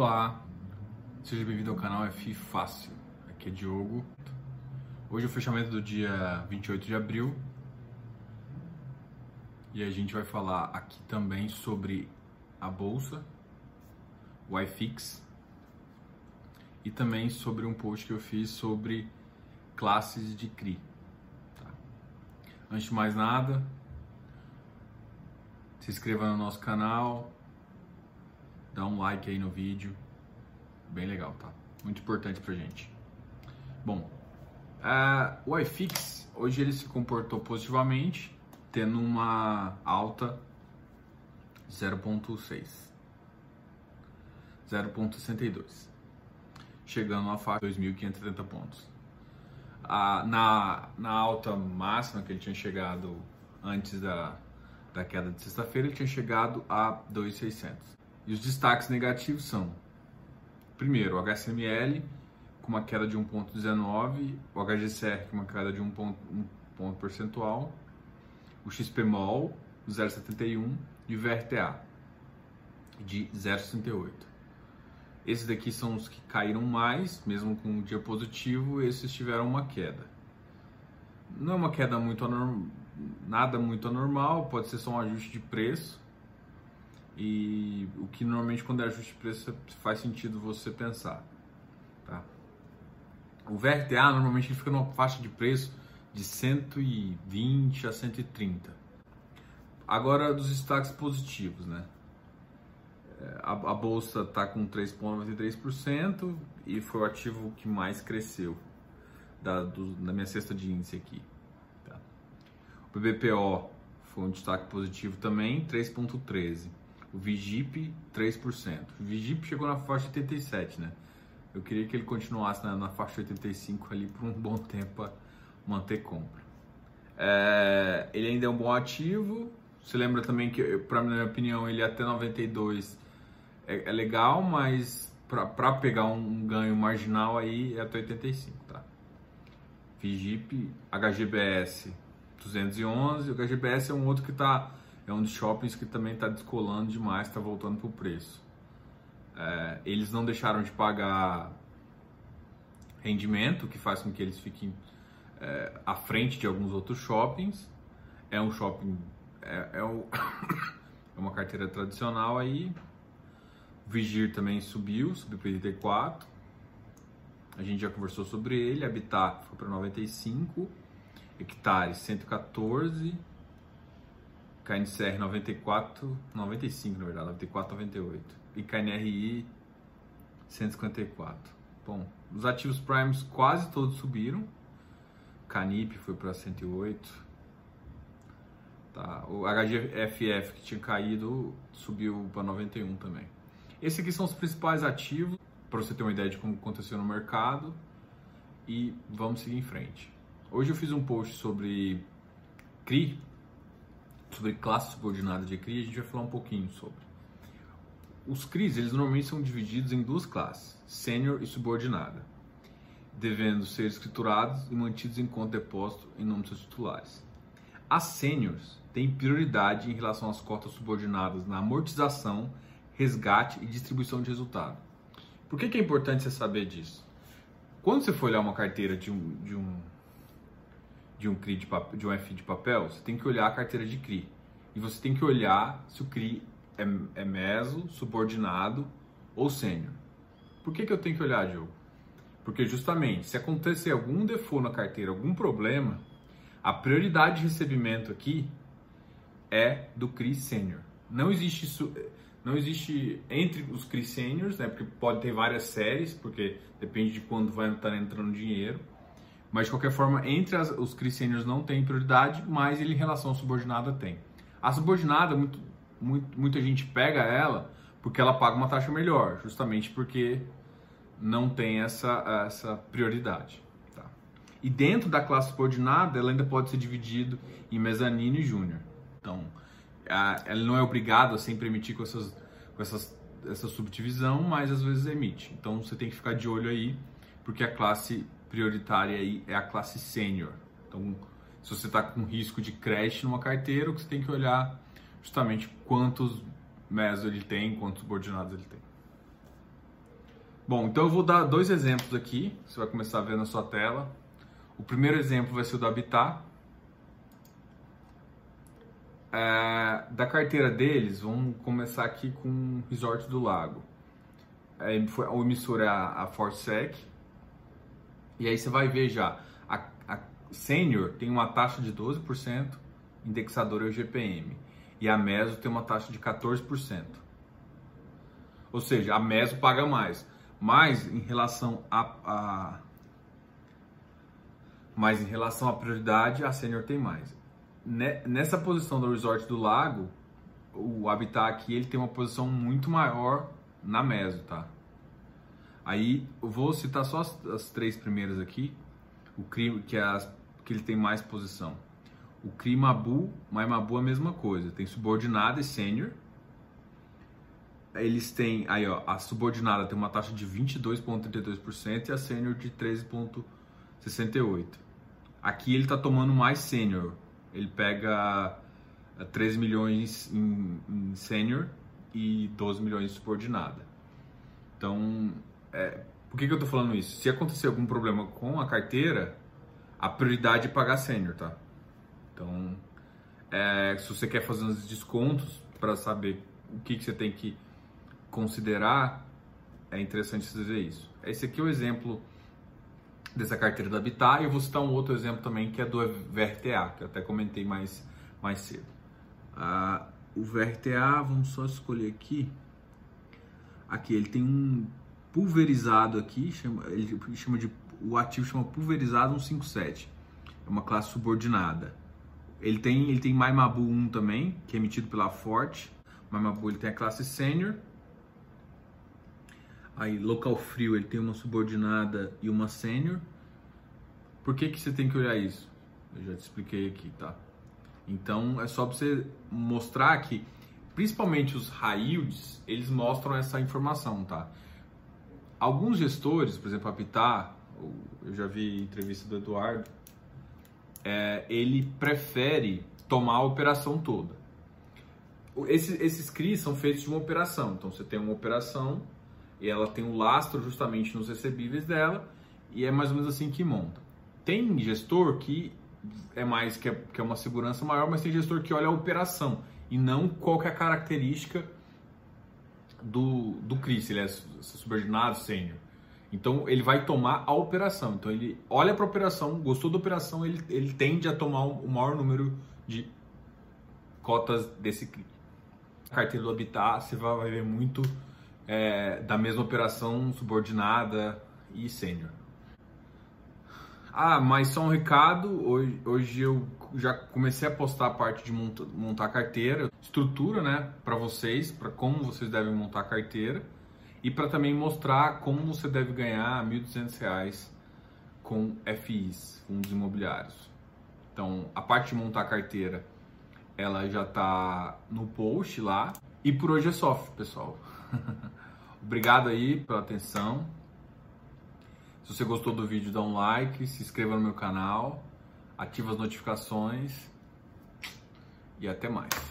Olá, seja bem-vindo ao canal FI Fácil. Aqui é Diogo. Hoje é o fechamento do dia 28 de abril e a gente vai falar aqui também sobre a bolsa, o iFix e também sobre um post que eu fiz sobre classes de CRI. Tá? Antes de mais nada, se inscreva no nosso canal, dá um like aí no vídeo, bem legal, tá? Muito importante pra gente. Bom, uh, o iFix hoje ele se comportou positivamente, tendo uma alta 0.6, 0.62, chegando a faixa 2.530 pontos. Na, na alta máxima que ele tinha chegado antes da, da queda de sexta-feira, ele tinha chegado a 2.600. E os destaques negativos são: primeiro, o HCML com uma queda de 1,19, o HGCR com uma queda de 1 ponto, 1 ponto percentual, o XPMOL 0,71 e o VRTA de 0,68. Esses daqui são os que caíram mais, mesmo com um dia positivo, esses tiveram uma queda. Não é uma queda muito anormal, nada muito anormal, pode ser só um ajuste de preço, e o que normalmente quando é ajuste de preço faz sentido você pensar. Tá? O VRTA normalmente fica numa faixa de preço de 120 a 130. Agora dos destaques positivos, né? É, a, a bolsa está com 3,93% e foi o ativo que mais cresceu da, do, minha cesta de índice aqui. Tá? O BBPO foi um destaque positivo também, 3,13%. O Vigip, 3%. O Vigip chegou na faixa 87, né? Eu queria que ele continuasse na, na faixa 85 ali por um bom tempo para manter compra. É, ele ainda é um bom ativo. Você lembra também que, para minha opinião, ele até 92 é, é legal, mas para pegar um, um, ganho marginal aí é até 85, tá? Vigip, HGBS 211. O HGBS é um outro que está é um dos shoppings que também está descolando demais, está voltando para o preço. É, eles não deixaram de pagar rendimento, que faz com que eles fiquem é, à frente de alguns outros shoppings. É um shopping, é, é, o, é uma carteira tradicional aí. Vigir também subiu, subiu para 84. A gente já conversou sobre ele. Habitat foi para 95. Hectares 114 KNCR 94, 95 na verdade, 94, 98 e KNRI 154. Bom, os ativos primes quase todos subiram. Canip foi para 108. Tá, o HGFF que tinha caído subiu para 91 também. Esses aqui são os principais ativos para você ter uma ideia de como aconteceu no mercado e vamos seguir em frente. Hoje eu fiz um post sobre CRI, sobre classe subordinada de CRI, a gente vai falar um pouquinho sobre. Os CRIs, eles normalmente são divididos em duas classes, sênior e subordinada, devendo ser escriturados e mantidos em conta depósito em nome dos seus titulares. As sêniors têm prioridade em relação às cotas subordinadas na amortização, resgate e distribuição de resultado. Por que, que é importante você saber disso? Quando você for olhar uma carteira de um, de um de um CRI de, de um FI de papel, você tem que olhar a carteira de CRI. E você tem que olhar se o CRI é, é meso, subordinado ou sênior. Por que, que eu tenho que olhar, Diogo? Porque justamente, se acontecer algum default na carteira, algum problema, a prioridade de recebimento aqui é do CRI sênior. Não existe isso, não existe entre os CRI sêniors, né? Porque pode ter várias séries, porque depende de quando vai estar entrando dinheiro mas de qualquer forma, entre as, os CRI não tem prioridade, mas ele em relação à subordinada tem. A subordinada, muito, muito, muita gente pega ela porque ela paga uma taxa melhor, justamente porque não tem essa, essa prioridade. Tá? E dentro da classe subordinada, ela ainda pode ser dividido em mezanino e júnior. Então, a, ela não é obrigada a sempre emitir com, essas, com essas, essa subdivisão, mas às vezes emite. Então, você tem que ficar de olho aí, porque a classe prioritária aí é a classe sênior. Então, se você está com risco de crash numa carteira, o que você tem que olhar justamente quantos mesos ele tem, quantos subordinados ele tem. Bom, então eu vou dar dois exemplos aqui, você vai começar a ver na sua tela. O primeiro exemplo vai ser o do Habitat. É, da carteira deles, vamos começar aqui com o Resort do Lago. É, foi, a emissora é a, a Forsec. E aí você vai ver já, a, a Senior tem uma taxa de 12%, indexadora é o GPM. E a Meso tem uma taxa de 14%. Ou seja, a Meso paga mais. Mas em relação a, a mas em relação à prioridade, a Senior tem mais. Nessa posição do Resort do Lago, o Habitat aqui ele tem uma posição muito maior na Meso, tá? Aí eu vou citar só as, as três primeiras aqui, o crime que é as, que ele tem mais posição. O Crimabu, Maimabu é a mesma coisa, tem subordinada e sênior. Eles têm, aí ó, a subordinada tem uma taxa de 22,32% e a sênior de 13,68%. Aqui ele está tomando mais sênior, ele pega 13 eh, milhões em, em sênior e 12 milhões de subordinada. Então, é, por que, que eu estou falando isso? Se acontecer algum problema com a carteira, a prioridade é pagar sênior, tá? Então, é, se você quer fazer uns descontos para saber o que, que você tem que considerar, é interessante você fazer isso. Esse aqui é o exemplo dessa carteira da Habitat e eu vou citar um outro exemplo também que é do VRTA, que eu até comentei mais, mais cedo. Ah, o VRTA, vamos só escolher aqui. Aqui ele tem um pulverizado aqui, chama, ele chama de o ativo chama pulverizado 157. É uma classe subordinada. Ele tem ele tem MyMabu 1 também, que é emitido pela Forte. MyMabu ele tem a classe sênior. Aí local frio ele tem uma subordinada e uma sênior. Por que que você tem que olhar isso? Eu já te expliquei aqui, tá? Então é só para você mostrar que principalmente os high eles mostram essa informação, tá? Alguns gestores, por exemplo, a Pitar, eu já vi entrevista do Eduardo, é, ele prefere tomar a operação toda. Esses, esses CRIs são feitos de uma operação, então você tem uma operação e ela tem um lastro justamente nos recebíveis dela e é mais ou menos assim que monta. Tem gestor que é mais que é, que é uma segurança maior, mas tem gestor que olha a operação e não qual é a característica do, do CRI, se ele é subordinado, sênior. Então ele vai tomar a operação. Então ele olha para a operação, gostou da operação, ele, ele tende a tomar o maior número de cotas desse CRI. Carteira do Habitat você vai ver muito é, da mesma operação subordinada e sênior. Ah, mas só um recado, hoje, hoje eu já comecei a postar a parte de monta, montar carteira, estrutura, né, para vocês, para como vocês devem montar carteira e para também mostrar como você deve ganhar R$ 1.200 com FIs, fundos imobiliários. Então, a parte de montar a carteira, ela já está no post lá. E por hoje é só, pessoal. Obrigado aí pela atenção. Se você gostou do vídeo, dá um like, se inscreva no meu canal, ativa as notificações e até mais.